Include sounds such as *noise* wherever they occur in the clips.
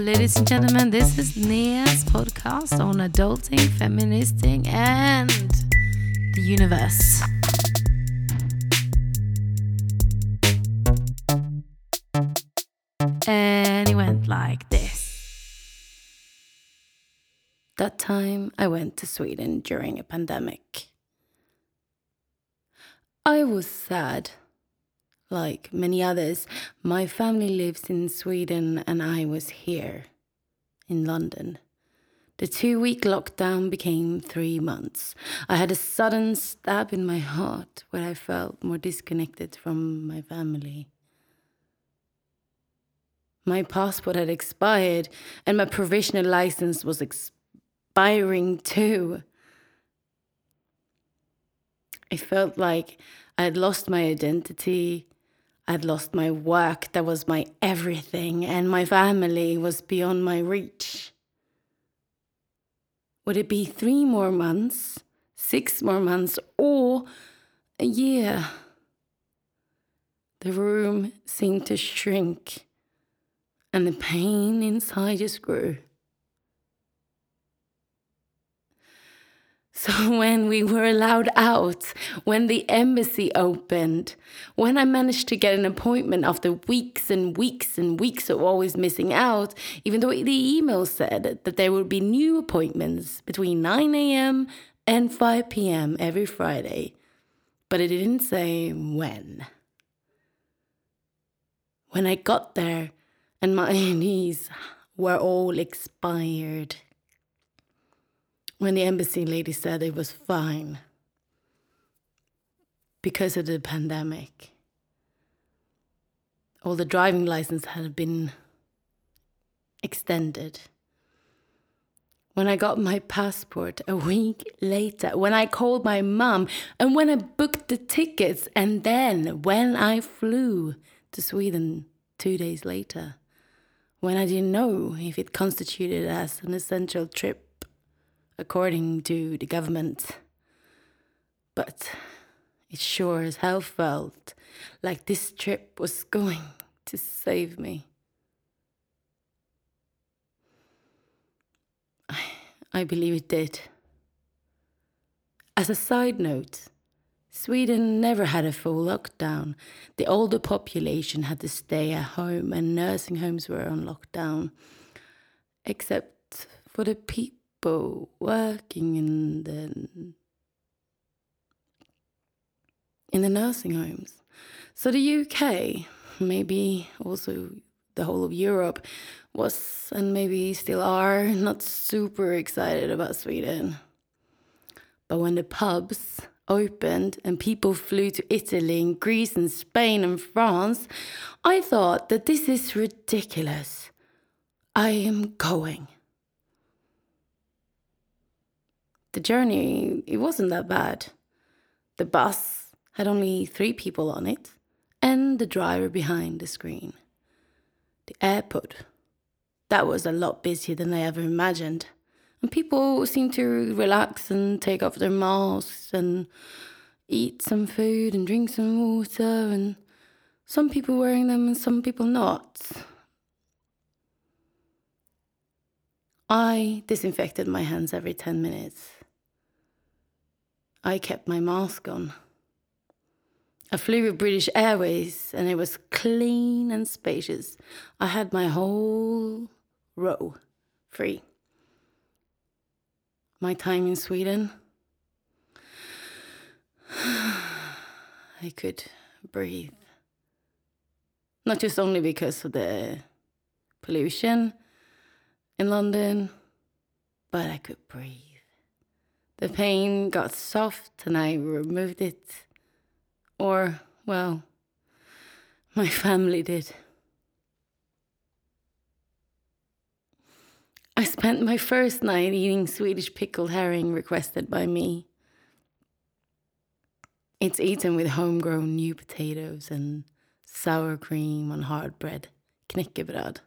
Ladies and gentlemen, this is Nea's podcast on adulting, feministing, and the universe. And it went like this. That time I went to Sweden during a pandemic. I was sad. Like many others, my family lives in Sweden and I was here in London. The two week lockdown became three months. I had a sudden stab in my heart where I felt more disconnected from my family. My passport had expired and my provisional license was expiring too. I felt like I had lost my identity. I'd lost my work, that was my everything, and my family was beyond my reach. Would it be three more months, six more months, or a year? The room seemed to shrink, and the pain inside just grew. So, *laughs* when we were allowed out, when the embassy opened, when I managed to get an appointment after weeks and weeks and weeks of always missing out, even though the email said that there would be new appointments between 9 a.m. and 5 p.m. every Friday, but it didn't say when. When I got there and my *laughs* knees were all expired when the embassy lady said it was fine because of the pandemic. All the driving license had been extended. When I got my passport a week later, when I called my mom, and when I booked the tickets, and then when I flew to Sweden two days later, when I didn't know if it constituted as an essential trip according to the government. But it sure as hell felt like this trip was going to save me. I, I believe it did. As a side note, Sweden never had a full lockdown. The older population had to stay at home, and nursing homes were on lockdown, except for the people people working in the in the nursing homes. So the UK, maybe also the whole of Europe, was and maybe still are not super excited about Sweden. But when the pubs opened and people flew to Italy and Greece and Spain and France, I thought that this is ridiculous. I am going. The journey, it wasn't that bad. The bus had only three people on it and the driver behind the screen. The airport, that was a lot busier than I ever imagined. And people seemed to relax and take off their masks and eat some food and drink some water, and some people wearing them and some people not. I disinfected my hands every 10 minutes. I kept my mask on. I flew with British Airways and it was clean and spacious. I had my whole row free. My time in Sweden, *sighs* I could breathe. Not just only because of the pollution in London, but I could breathe. The pain got soft and I removed it. Or, well, my family did. I spent my first night eating Swedish pickled herring requested by me. It's eaten with homegrown new potatoes and sour cream on hard bread, knäckebröd.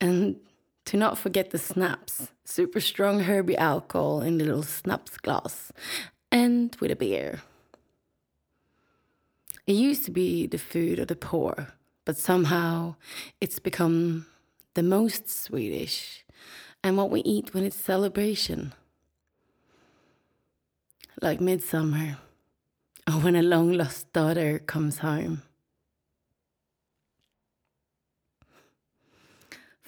And to not forget the snaps, super strong herby alcohol in the little snaps glass, and with a beer. It used to be the food of the poor, but somehow it's become the most Swedish and what we eat when it's celebration. Like midsummer or *laughs* when a long lost daughter comes home.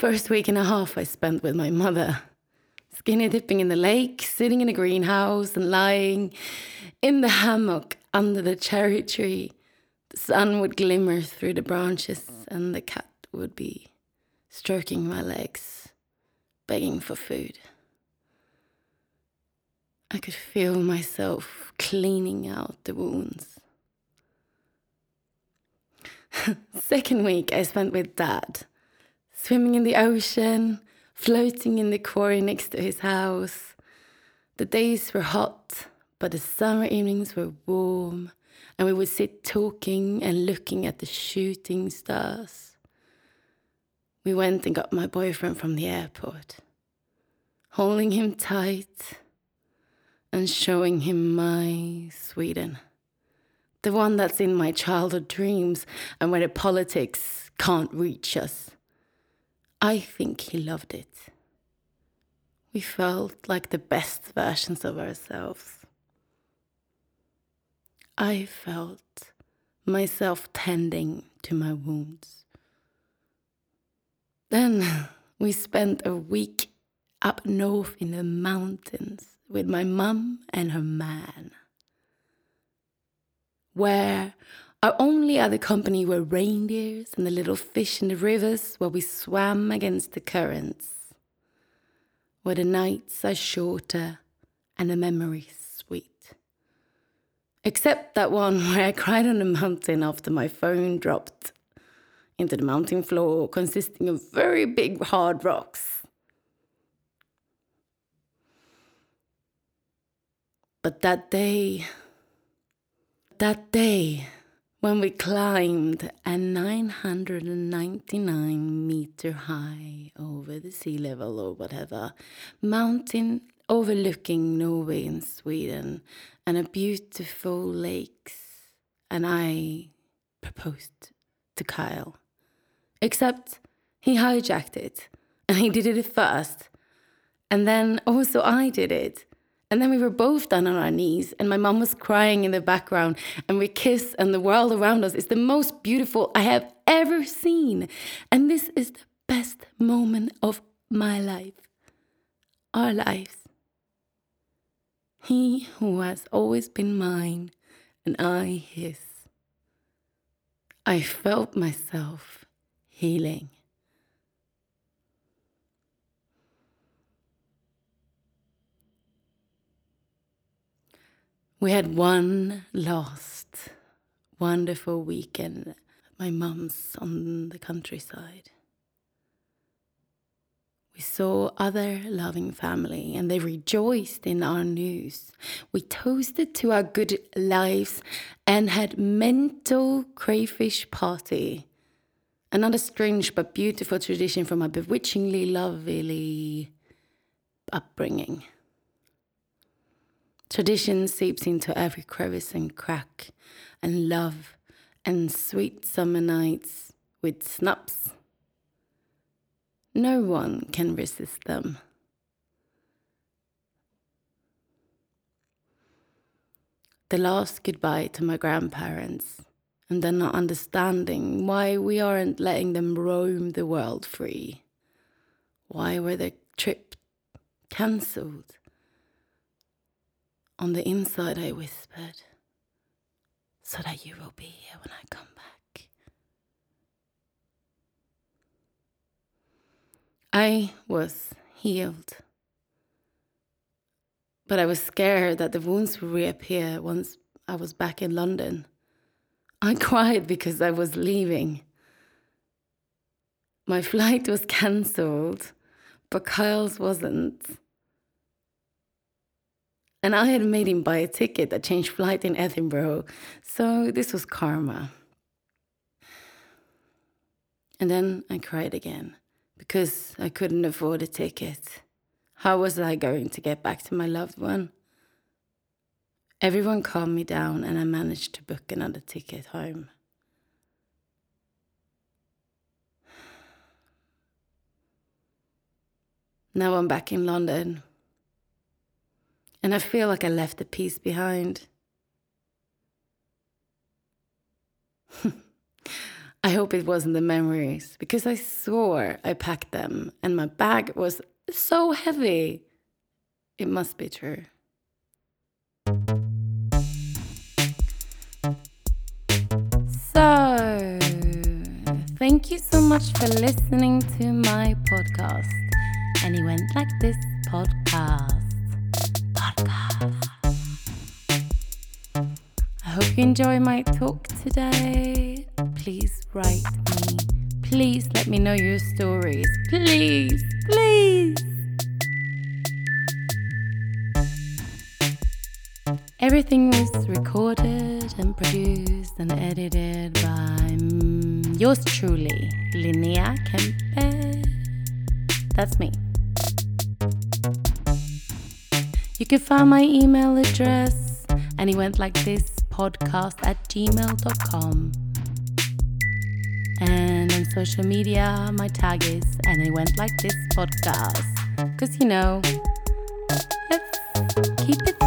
First week and a half I spent with my mother, skinny dipping in the lake, sitting in a greenhouse, and lying in the hammock under the cherry tree. The sun would glimmer through the branches, and the cat would be stroking my legs, begging for food. I could feel myself cleaning out the wounds. *laughs* Second week I spent with dad, swimming in the ocean, floating in the quarry next to his house. The days were hot, but the summer evenings were warm, and we would sit talking and looking at the shooting stars. We went and got my boyfriend from the airport, holding him tight and showing him my Sweden. The one that's in my childhood dreams and where the politics can't reach us. I think he loved it. We felt like the best versions of ourselves. I felt myself tending to my wounds. Then *laughs* we spent a week up north in the mountains with my mum and her man, where our only other company were reindeers and the little fish in the rivers where we swam against the currents, where the nights are shorter and the memories sweet. Except that one *laughs* where I cried on the mountain after my phone dropped into the mountain floor, consisting of very big hard rocks. But that day, that day, when we climbed a 999 meter high over the sea level or whatever mountain overlooking Norway and Sweden and a beautiful lakes and I proposed to Kyle. Except he hijacked it and he did it first. And then also I did it. And then we were both down on our knees, and my mom was crying in the background, and we kissed, and the world around us is the most beautiful I have ever seen. And this is the best moment of my life, our lives. He who has always been mine, and I his. I felt myself healing. We had one last wonderful weekend at my mum's on the countryside. We saw other loving family and they rejoiced in our news. We toasted to our good lives and had mental crayfish party. Another strange but beautiful tradition from a bewitchingly lovely upbringing. Tradition seeps into every crevice and crack, and love and sweet summer nights with snaps. No one can resist them. The last goodbye to my grandparents, and then not understanding why we aren't letting them roam the world free. Why were the trip cancelled? On the inside, I whispered, so that you will be here when I come back. I was healed. But I was scared that the wounds would reappear once I was back in London. I *laughs* cried because I was leaving. My flight was cancelled, but Kyle's wasn't. And I had made him buy a ticket that changed flight in Edinburgh, so this was karma. And then I cried again because I couldn't afford a ticket. How was I going to get back to my loved one? Everyone calmed me down and I managed to book another ticket home. Now I'm back in London. And I feel like I left a piece behind. *laughs* I hope it wasn't the memories because I swore I packed them and my bag was so heavy. It must be true. So, thank you so much for listening to my podcast. And it went like this. Podcast. I hope you enjoy my talk today. Please write me. Please let me know your stories. Please, please. Everything was recorded and produced and edited by yours truly, Linnea Kempe. That's me. You can find my email address, and it went like this podcast at gmail.com. And on social media, my tag is, and it went like this podcast. Because, you know, let's keep it